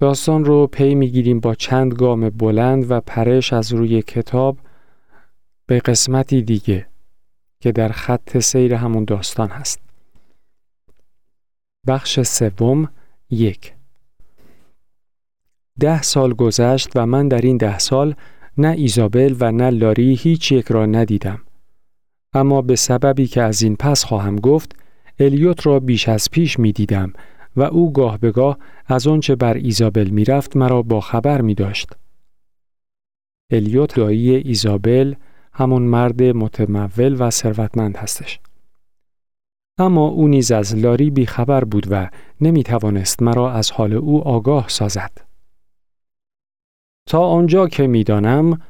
داستان رو پی می‌گیریم با چند گام بلند و پرش از روی کتاب به قسمتی دیگه که در خط سیر همون داستان هست. بخش سوم یک ده سال گذشت و من در این ده سال نه ایزابل و نه لاری هیچ یک را ندیدم. اما به سببی که از این پس خواهم گفت الیوت را بیش از پیش می دیدم و او گاه به گاه از آنچه بر ایزابل می رفت مرا با خبر می داشت. الیوت دایی ایزابل همون مرد متمول و ثروتمند هستش. اما او نیز از لاری بی خبر بود و نمی توانست مرا از حال او آگاه سازد. تا آنجا که می دانم،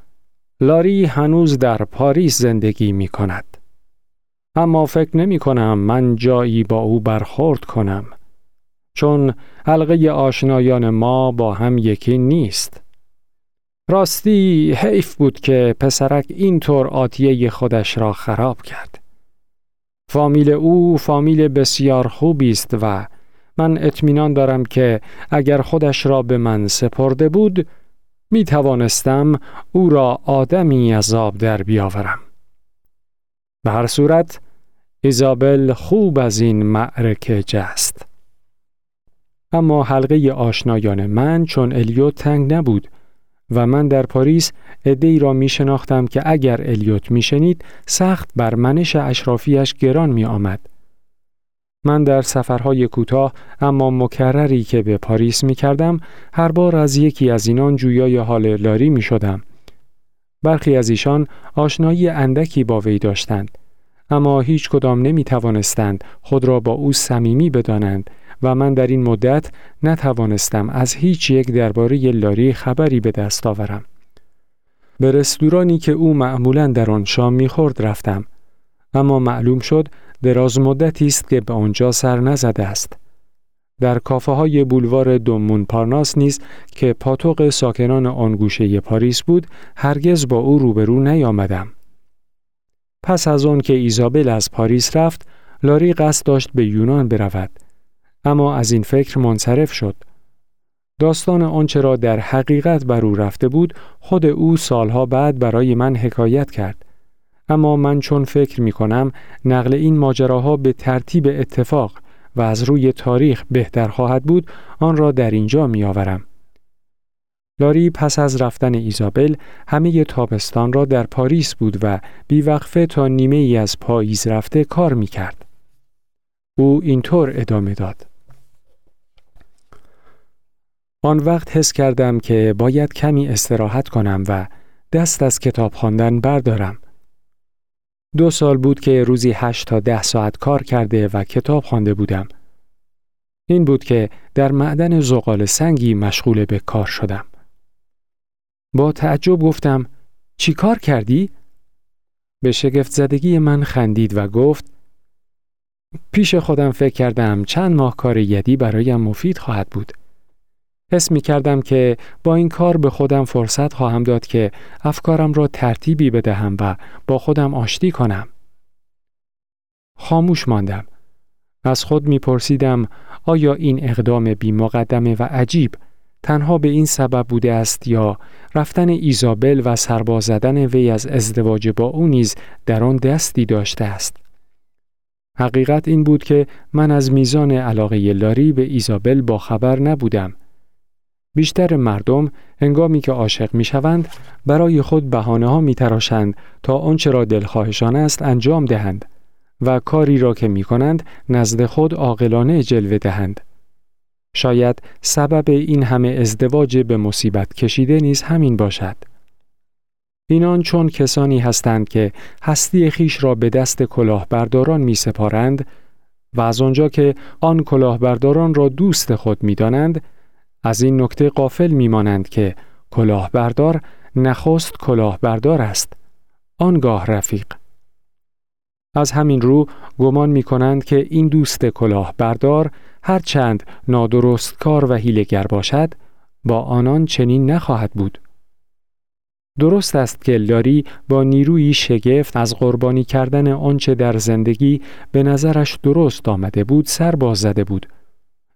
لاری هنوز در پاریس زندگی می کند. اما فکر نمی کنم من جایی با او برخورد کنم. چون حلقه آشنایان ما با هم یکی نیست. راستی حیف بود که پسرک اینطور آتیه خودش را خراب کرد. فامیل او فامیل بسیار خوبی است و من اطمینان دارم که اگر خودش را به من سپرده بود می توانستم او را آدمی عذاب در بیاورم. به هر صورت ایزابل خوب از این معرکه جست. اما حلقه آشنایان من چون الیوت تنگ نبود و من در پاریس ای را می شناختم که اگر الیوت می شنید سخت بر منش اشرافیش گران می آمد. من در سفرهای کوتاه اما مکرری که به پاریس می کردم هر بار از یکی از اینان جویای حال لاری می شدم. برخی از ایشان آشنایی اندکی با وی داشتند اما هیچ کدام نمی توانستند خود را با او صمیمی بدانند و من در این مدت نتوانستم از هیچ یک درباره لاری خبری به دست آورم. به رستورانی که او معمولا در آن شام می‌خورد رفتم اما معلوم شد دراز مدتی است که به آنجا سر نزده است. در کافه های بولوار دومون پارناس نیز که پاتوق ساکنان آن گوشه پاریس بود هرگز با او روبرو نیامدم. پس از آن که ایزابل از پاریس رفت لاری قصد داشت به یونان برود اما از این فکر منصرف شد داستان آنچه را در حقیقت بر او رفته بود خود او سالها بعد برای من حکایت کرد اما من چون فکر می کنم نقل این ماجراها به ترتیب اتفاق و از روی تاریخ بهتر خواهد بود آن را در اینجا می آورم. لاری پس از رفتن ایزابل همه تابستان را در پاریس بود و بیوقفه تا نیمه ای از پاییز رفته کار می کرد. او اینطور ادامه داد. آن وقت حس کردم که باید کمی استراحت کنم و دست از کتاب خواندن بردارم. دو سال بود که روزی هشت تا ده ساعت کار کرده و کتاب خوانده بودم. این بود که در معدن زغال سنگی مشغول به کار شدم. با تعجب گفتم چی کار کردی؟ به شگفت زدگی من خندید و گفت پیش خودم فکر کردم چند ماه کار یدی برایم مفید خواهد بود. حس می کردم که با این کار به خودم فرصت خواهم داد که افکارم را ترتیبی بدهم و با خودم آشتی کنم. خاموش ماندم. از خود می پرسیدم آیا این اقدام بی مقدمه و عجیب تنها به این سبب بوده است یا رفتن ایزابل و سرباز زدن وی از ازدواج با او نیز در آن دستی داشته است. حقیقت این بود که من از میزان علاقه لاری به ایزابل با خبر نبودم. بیشتر مردم هنگامی که عاشق می شوند برای خود بهانه ها می تراشند تا آنچه را دلخواهشان است انجام دهند و کاری را که می کنند نزد خود عاقلانه جلوه دهند. شاید سبب این همه ازدواج به مصیبت کشیده نیز همین باشد. اینان چون کسانی هستند که هستی خیش را به دست کلاهبرداران می سپارند و از آنجا که آن کلاهبرداران را دوست خود می دانند، از این نکته قافل می مانند که کلاهبردار نخست کلاهبردار است، آنگاه رفیق. از همین رو گمان می کنند که این دوست کلاهبردار هرچند نادرست کار و هیلگر باشد با آنان چنین نخواهد بود. درست است که لاری با نیروی شگفت از قربانی کردن آنچه در زندگی به نظرش درست آمده بود سر باز زده بود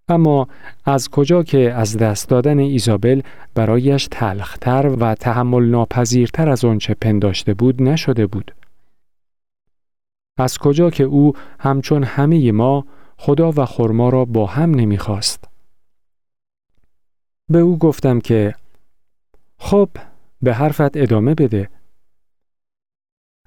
اما از کجا که از دست دادن ایزابل برایش تلختر و تحمل ناپذیرتر از آنچه پنداشته بود نشده بود. از کجا که او همچون همه ما خدا و خرما را با هم نمی‌خواست. به او گفتم که خب به حرفت ادامه بده.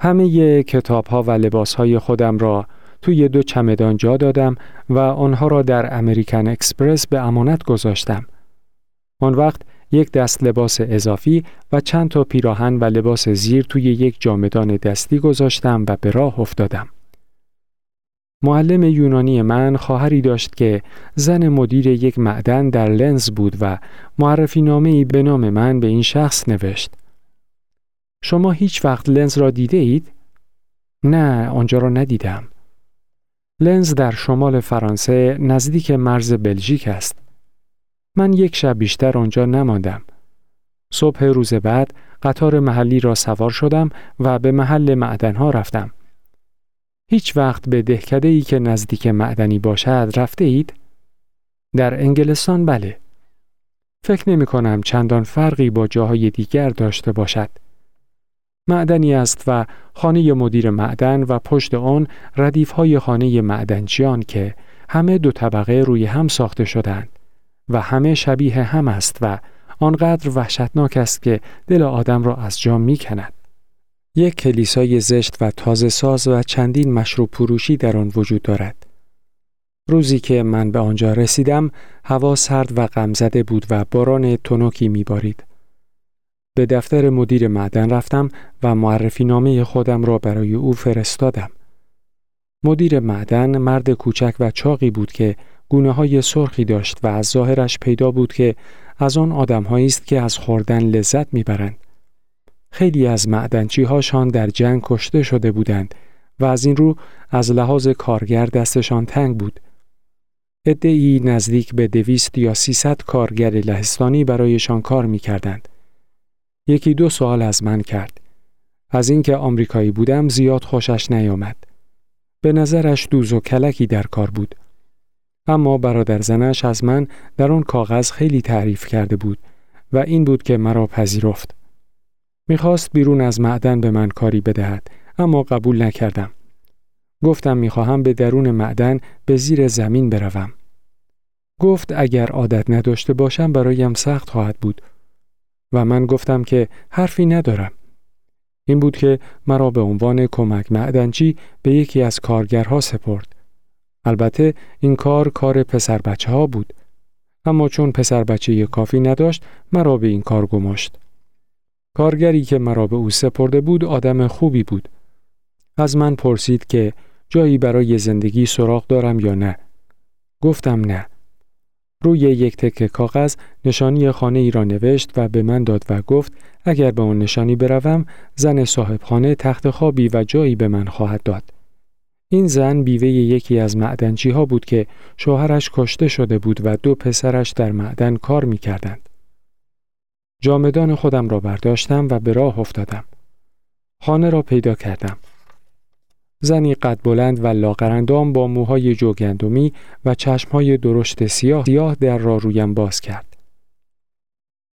همه کتاب ها و لباس های خودم را توی دو چمدان جا دادم و آنها را در امریکن اکسپرس به امانت گذاشتم. آن وقت یک دست لباس اضافی و چند تا پیراهن و لباس زیر توی یک جامدان دستی گذاشتم و به راه افتادم. معلم یونانی من خواهری داشت که زن مدیر یک معدن در لنز بود و معرفی نامه به نام من به این شخص نوشت. شما هیچ وقت لنز را دیده اید؟ نه، آنجا را ندیدم. لنز در شمال فرانسه نزدیک مرز بلژیک است. من یک شب بیشتر آنجا نماندم. صبح روز بعد قطار محلی را سوار شدم و به محل معدنها رفتم. هیچ وقت به دهکده ای که نزدیک معدنی باشد رفته اید؟ در انگلستان بله. فکر نمی کنم چندان فرقی با جاهای دیگر داشته باشد. معدنی است و خانه مدیر معدن و پشت آن ردیف های خانه معدنچیان که همه دو طبقه روی هم ساخته شدند و همه شبیه هم است و آنقدر وحشتناک است که دل آدم را از جا می کند. یک کلیسای زشت و تازه ساز و چندین مشروب پروشی در آن وجود دارد. روزی که من به آنجا رسیدم هوا سرد و غمزده بود و باران تنوکی میبارید. به دفتر مدیر معدن رفتم و معرفی نامه خودم را برای او فرستادم. مدیر معدن مرد کوچک و چاقی بود که گونه های سرخی داشت و از ظاهرش پیدا بود که از آن آدم است که از خوردن لذت می‌برند. خیلی از معدنچی هاشان در جنگ کشته شده بودند و از این رو از لحاظ کارگر دستشان تنگ بود. ادعی نزدیک به دویست یا سیصد کارگر لهستانی برایشان کار می کردند. یکی دو سوال از من کرد. از اینکه آمریکایی بودم زیاد خوشش نیامد. به نظرش دوز و کلکی در کار بود. اما برادر زنش از من در آن کاغذ خیلی تعریف کرده بود و این بود که مرا پذیرفت. می‌خواست بیرون از معدن به من کاری بدهد اما قبول نکردم. گفتم می‌خواهم به درون معدن به زیر زمین بروم. گفت اگر عادت نداشته باشم برایم سخت خواهد بود و من گفتم که حرفی ندارم. این بود که مرا به عنوان کمک معدنچی به یکی از کارگرها سپرد. البته این کار کار پسر بچه ها بود. اما چون پسر بچه کافی نداشت مرا به این کار گماشت. کارگری که مرا به او سپرده بود آدم خوبی بود. از من پرسید که جایی برای زندگی سراغ دارم یا نه. گفتم نه. روی یک تکه کاغذ نشانی خانه ای را نوشت و به من داد و گفت اگر به آن نشانی بروم زن صاحب خانه تخت خوابی و جایی به من خواهد داد. این زن بیوه یکی از معدنچی ها بود که شوهرش کشته شده بود و دو پسرش در معدن کار می کردند. جامدان خودم را برداشتم و به راه افتادم. خانه را پیدا کردم. زنی قد بلند و لاغرندام با موهای جوگندمی و چشمهای درشت سیاه سیاه در را رویم باز کرد.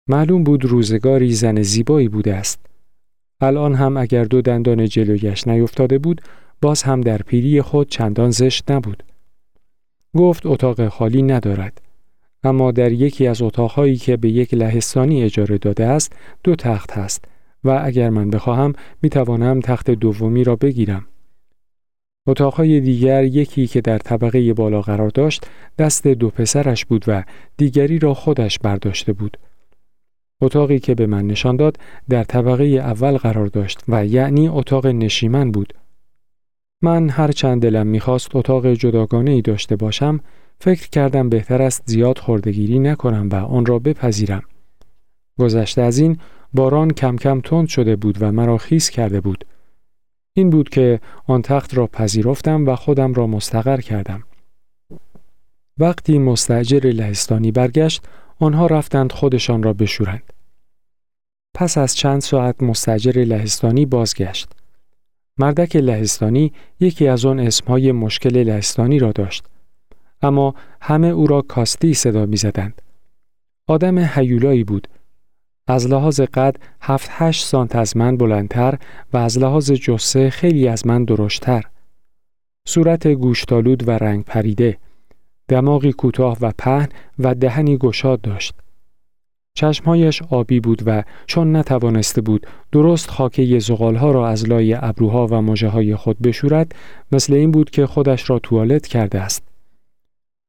معلوم بود روزگاری زن زیبایی بوده است. الان هم اگر دو دندان جلویش نیفتاده بود باز هم در پیری خود چندان زشت نبود. گفت اتاق خالی ندارد. اما در یکی از اتاقهایی که به یک لهستانی اجاره داده است دو تخت هست و اگر من بخواهم می توانم تخت دومی را بگیرم. اتاقهای دیگر یکی که در طبقه بالا قرار داشت دست دو پسرش بود و دیگری را خودش برداشته بود. اتاقی که به من نشان داد در طبقه اول قرار داشت و یعنی اتاق نشیمن بود. من هر چند دلم می‌خواست اتاق جداگانه ای داشته باشم فکر کردم بهتر است زیاد خوردگیری نکنم و آن را بپذیرم. گذشته از این باران کم کم تند شده بود و مرا خیس کرده بود. این بود که آن تخت را پذیرفتم و خودم را مستقر کردم. وقتی مستجر لهستانی برگشت، آنها رفتند خودشان را بشورند. پس از چند ساعت مستجر لهستانی بازگشت. مردک لهستانی یکی از آن اسمهای مشکل لهستانی را داشت. اما همه او را کاستی صدا می زدند. آدم هیولایی بود. از لحاظ قد هفت هشت سانت از من بلندتر و از لحاظ جسه خیلی از من درشتر. صورت گوشتالود و رنگ پریده. دماغی کوتاه و پهن و دهنی گشاد داشت. چشمهایش آبی بود و چون نتوانسته بود درست خاکه زغالها را از لای ابروها و مژه های خود بشورد مثل این بود که خودش را توالت کرده است.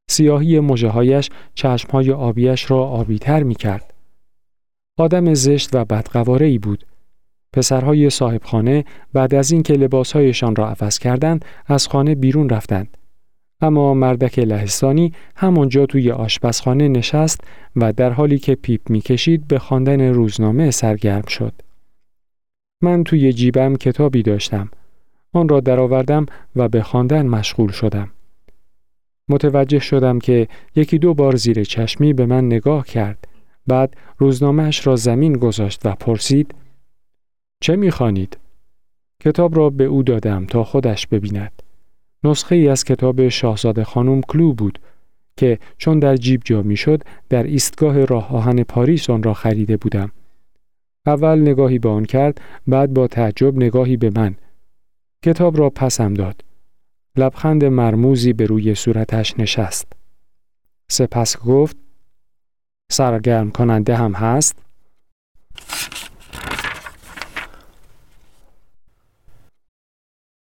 سیاهی مژه هایش چشمهای آبیش را آبیتر می کرد. آدم زشت و بدقواره ای بود. پسرهای صاحبخانه بعد از اینکه لباسهایشان را عوض کردند از خانه بیرون رفتند. اما مردک لهستانی همانجا توی آشپزخانه نشست و در حالی که پیپ می‌کشید به خواندن روزنامه سرگرم شد. من توی جیبم کتابی داشتم. آن را درآوردم و به خواندن مشغول شدم. متوجه شدم که یکی دو بار زیر چشمی به من نگاه کرد. بعد روزنامهش را زمین گذاشت و پرسید چه می‌خوانید؟ کتاب را به او دادم تا خودش ببیند. نسخه ای از کتاب شاهزاده خانم کلو بود که چون در جیب جا می‌شد در ایستگاه راه آهن پاریس آن را خریده بودم. اول نگاهی به آن کرد بعد با تعجب نگاهی به من. کتاب را پسم داد. لبخند مرموزی به روی صورتش نشست. سپس گفت سرگرم کننده هم هست؟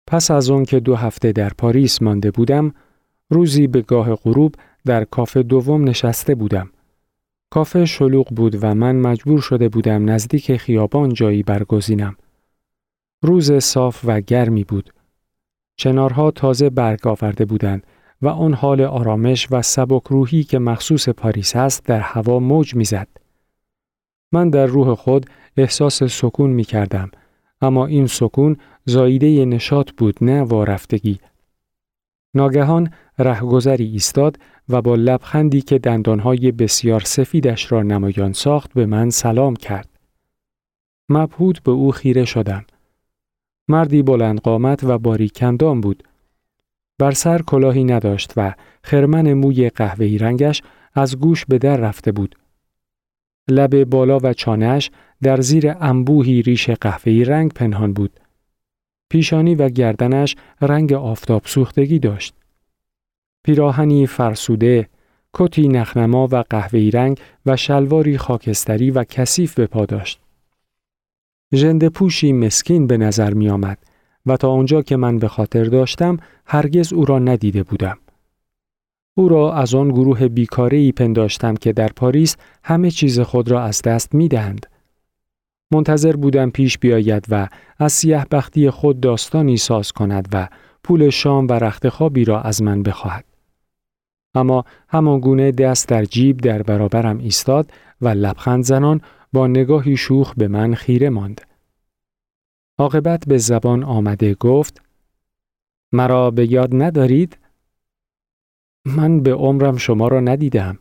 پس از آن که دو هفته در پاریس مانده بودم، روزی به گاه غروب در کافه دوم نشسته بودم. کافه شلوغ بود و من مجبور شده بودم نزدیک خیابان جایی برگزینم. روز صاف و گرمی بود. چنارها تازه برگ آورده بودند و آن حال آرامش و سبک روحی که مخصوص پاریس است در هوا موج می‌زد. من در روح خود احساس سکون می کردم اما این سکون زاییده نشاط بود نه وارفتگی. ناگهان رهگذری ایستاد و با لبخندی که دندانهای بسیار سفیدش را نمایان ساخت به من سلام کرد. مبهود به او خیره شدم. مردی بلند قامت و باریکندان بود. بر سر کلاهی نداشت و خرمن موی قهوه‌ای رنگش از گوش به در رفته بود. لب بالا و چانهش در زیر انبوهی ریش قهوه‌ای رنگ پنهان بود. پیشانی و گردنش رنگ آفتاب سوختگی داشت. پیراهنی فرسوده، کتی نخنما و قهوه‌ای رنگ و شلواری خاکستری و کثیف به پا داشت. ژنده پوشی مسکین به نظر می آمد و تا آنجا که من به خاطر داشتم هرگز او را ندیده بودم. او را از آن گروه بیکاره ای پنداشتم که در پاریس همه چیز خود را از دست می دهند. منتظر بودم پیش بیاید و از سیه بختی خود داستانی ساز کند و پول شام و رخت خوابی را از من بخواهد. اما همان گونه دست در جیب در برابرم ایستاد و لبخند زنان با نگاهی شوخ به من خیره ماند. عاقبت به زبان آمده گفت مرا به یاد ندارید؟ من به عمرم شما را ندیدم.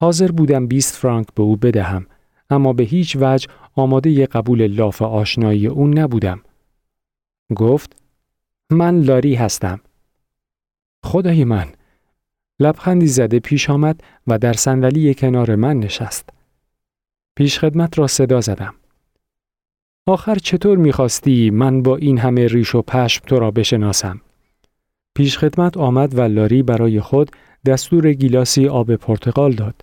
حاضر بودم 20 فرانک به او بدهم اما به هیچ وجه آماده قبول لاف آشنایی او نبودم. گفت من لاری هستم. خدای من لبخندی زده پیش آمد و در صندلی کنار من نشست. پیشخدمت را صدا زدم. آخر چطور می‌خواستی من با این همه ریش و پشم تو را بشناسم؟ پیشخدمت آمد و لاری برای خود دستور گیلاسی آب پرتقال داد.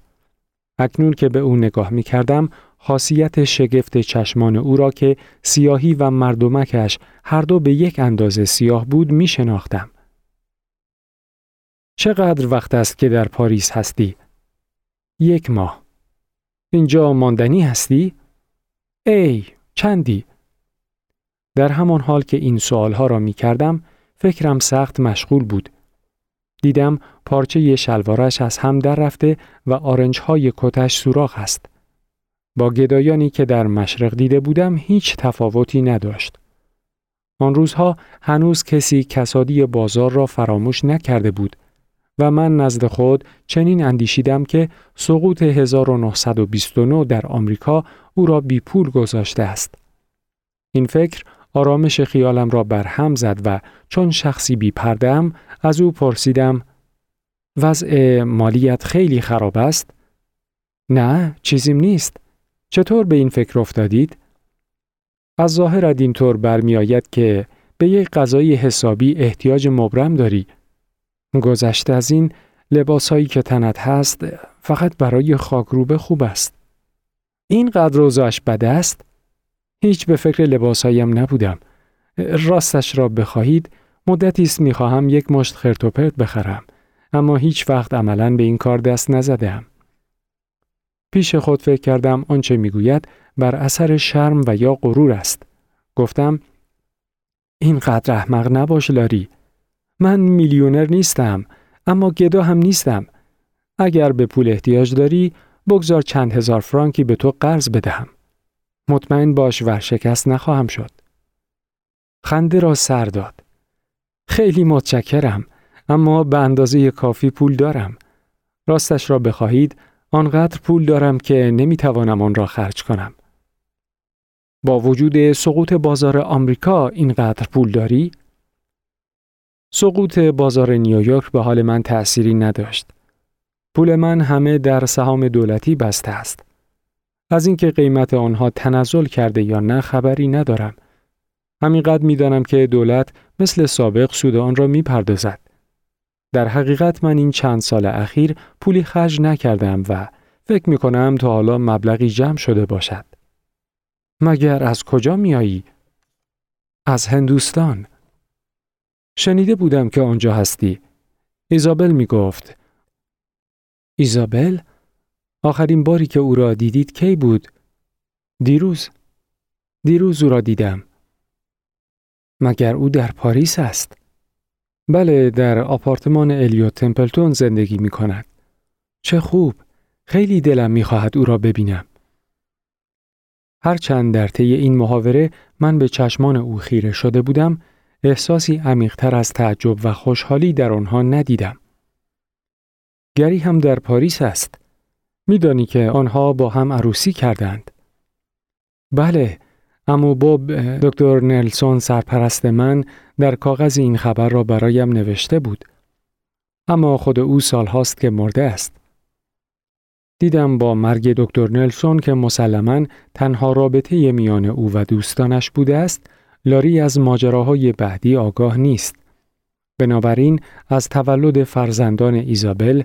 اکنون که به او نگاه می کردم خاصیت شگفت چشمان او را که سیاهی و مردمکش هر دو به یک اندازه سیاه بود می شناختم. چقدر وقت است که در پاریس هستی؟ یک ماه. اینجا ماندنی هستی؟ ای چندی؟ در همان حال که این سوالها را می کردم فکرم سخت مشغول بود. دیدم پارچه شلوارش از هم در رفته و آرنج های کتش سوراخ است. با گدایانی که در مشرق دیده بودم هیچ تفاوتی نداشت. آن روزها هنوز کسی کسادی بازار را فراموش نکرده بود و من نزد خود چنین اندیشیدم که سقوط 1929 در آمریکا او را بی پول گذاشته است. این فکر آرامش خیالم را برهم زد و چون شخصی بی پردم از او پرسیدم وضع مالیت خیلی خراب است؟ نه، چیزیم نیست. چطور به این فکر افتادید؟ از ظاهرت اینطور برمیآید که به یک غذای حسابی احتیاج مبرم داری. گذشته از این لباسهایی که تنت هست فقط برای خاکروبه خوب است. این قدر روزاش بد است؟ هیچ به فکر لباسهایم نبودم. راستش را بخواهید مدتی است می‌خواهم یک مشت خرتوپرت بخرم اما هیچ وقت عملا به این کار دست نزدم. پیش خود فکر کردم آنچه می‌گوید بر اثر شرم و یا غرور است. گفتم اینقدر احمق نباش لاری. من میلیونر نیستم اما گدا هم نیستم. اگر به پول احتیاج داری بگذار چند هزار فرانکی به تو قرض بدهم. مطمئن باش ورشکست نخواهم شد. خنده را سر داد. خیلی متشکرم اما به اندازه کافی پول دارم. راستش را بخواهید آنقدر پول دارم که نمی‌توانم آن را خرج کنم. با وجود سقوط بازار آمریکا اینقدر پول داری؟ سقوط بازار نیویورک به حال من تأثیری نداشت. پول من همه در سهام دولتی بسته است. از اینکه قیمت آنها تنزل کرده یا نه خبری ندارم. همینقدر می‌دانم که دولت مثل سابق سود آن را می‌پردازد. در حقیقت من این چند سال اخیر پولی خرج نکردم و فکر می کنم تا حالا مبلغی جمع شده باشد. مگر از کجا میایی؟ از هندوستان. شنیده بودم که آنجا هستی. ایزابل می گفت. ایزابل؟ آخرین باری که او را دیدید کی بود؟ دیروز. دیروز او را دیدم. مگر او در پاریس است؟ بله در آپارتمان الیوت تمپلتون زندگی می کند. چه خوب. خیلی دلم می خواهد او را ببینم. هرچند در طی این محاوره من به چشمان او خیره شده بودم، احساسی عمیقتر از تعجب و خوشحالی در آنها ندیدم. گری هم در پاریس است. میدانی که آنها با هم عروسی کردند. بله، اما باب دکتر نلسون سرپرست من در کاغذ این خبر را برایم نوشته بود. اما خود او سالهاست که مرده است. دیدم با مرگ دکتر نلسون که مسلما تنها رابطه میان او و دوستانش بوده است، لاری از ماجراهای بعدی آگاه نیست. بنابراین از تولد فرزندان ایزابل،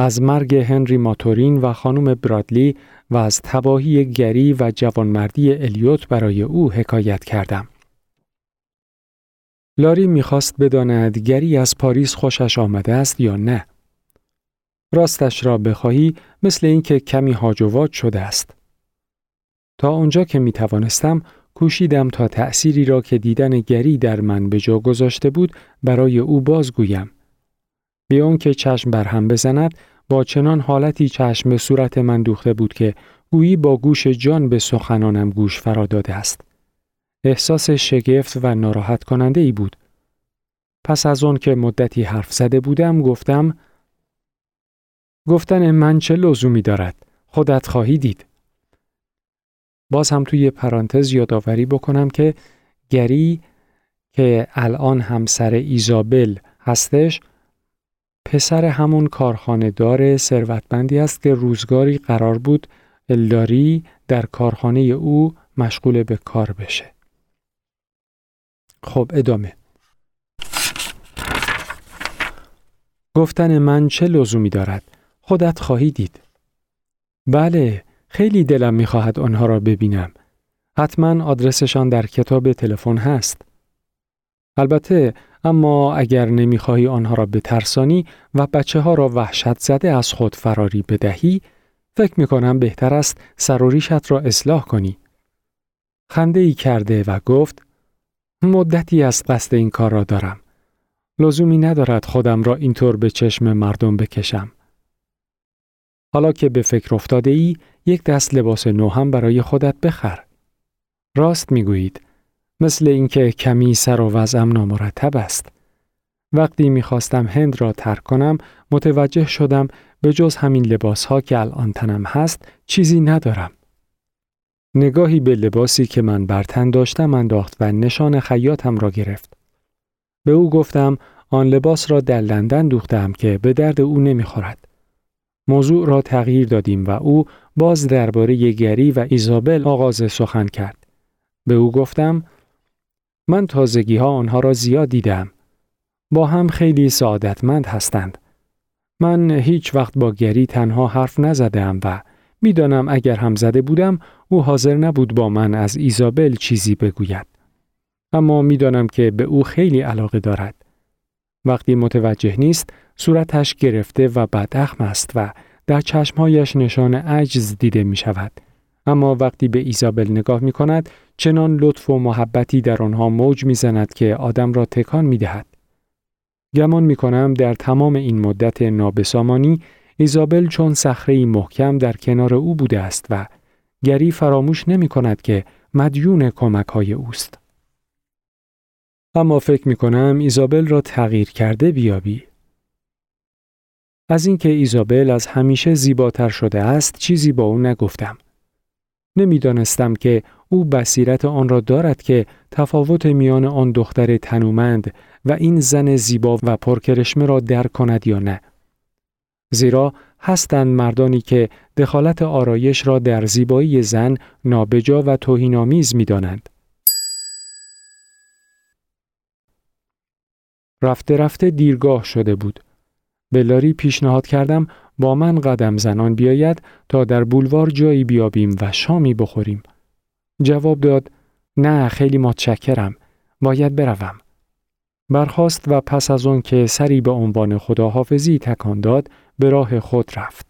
از مرگ هنری ماتورین و خانم برادلی و از تباهی گری و جوانمردی الیوت برای او حکایت کردم. لاری می‌خواست بداند گری از پاریس خوشش آمده است یا نه. راستش را بخواهی مثل اینکه کمی هاجوات شده است. تا آنجا که می توانستم کوشیدم تا تأثیری را که دیدن گری در من به جا گذاشته بود برای او بازگویم. به که چشم بر هم بزند با چنان حالتی چشم به صورت من دوخته بود که گویی با گوش جان به سخنانم گوش فرا داده است. احساس شگفت و ناراحت کننده ای بود. پس از آن که مدتی حرف زده بودم گفتم گفتن من چه لزومی دارد؟ خودت خواهی دید. باز هم توی پرانتز یادآوری بکنم که گری که الان همسر ایزابل هستش پسر همون کارخانه دار ثروتمندی است که روزگاری قرار بود الداری در کارخانه او مشغول به کار بشه. خب ادامه گفتن من چه لزومی دارد؟ خودت خواهی دید. بله، خیلی دلم می‌خواهد آنها را ببینم. حتما آدرسشان در کتاب تلفن هست. البته اما اگر نمی‌خواهی آنها را بترسانی و بچه ها را وحشت زده از خود فراری بدهی، فکر می‌کنم بهتر است سروریشت را اصلاح کنی. خنده ای کرده و گفت مدتی از قصد این کار را دارم. لزومی ندارد خودم را اینطور به چشم مردم بکشم. حالا که به فکر افتاده ای یک دست لباس نو هم برای خودت بخر. راست می‌گویید مثل اینکه کمی سر و وضعم نامرتب است. وقتی می‌خواستم هند را ترک کنم متوجه شدم به جز همین لباس ها که الان تنم هست چیزی ندارم. نگاهی به لباسی که من بر تن داشتم انداخت و نشان خیاطم را گرفت. به او گفتم آن لباس را در لندن دوختم که به درد او نمی‌خورد. موضوع را تغییر دادیم و او باز درباره گری و ایزابل آغاز سخن کرد. به او گفتم من تازگی ها آنها را زیاد دیدم. با هم خیلی سعادتمند هستند. من هیچ وقت با گری تنها حرف نزدم و می‌دانم اگر هم زده بودم او حاضر نبود با من از ایزابل چیزی بگوید. اما می‌دانم که به او خیلی علاقه دارد. وقتی متوجه نیست صورتش گرفته و بداخم است و در چشمهایش نشان عجز دیده می شود. اما وقتی به ایزابل نگاه می کند چنان لطف و محبتی در آنها موج می زند که آدم را تکان می دهد. گمان می کنم در تمام این مدت نابسامانی ایزابل چون صخره محکم در کنار او بوده است و گری فراموش نمی کند که مدیون کمک های اوست. اما فکر می کنم ایزابل را تغییر کرده بیابی. از اینکه ایزابل از همیشه زیباتر شده است چیزی با او نگفتم. نمی‌دانستم که او بصیرت آن را دارد که تفاوت میان آن دختر تنومند و این زن زیبا و پرکرشمه را درک کند یا نه. زیرا هستند مردانی که دخالت آرایش را در زیبایی زن نابجا و توهینآمیز می‌دانند. رفته رفته دیرگاه شده بود. به لاری پیشنهاد کردم با من قدم زنان بیاید تا در بولوار جایی بیابیم و شامی بخوریم. جواب داد نه خیلی متشکرم. باید بروم. برخواست و پس از آن که سری به عنوان خداحافظی تکان داد به راه خود رفت.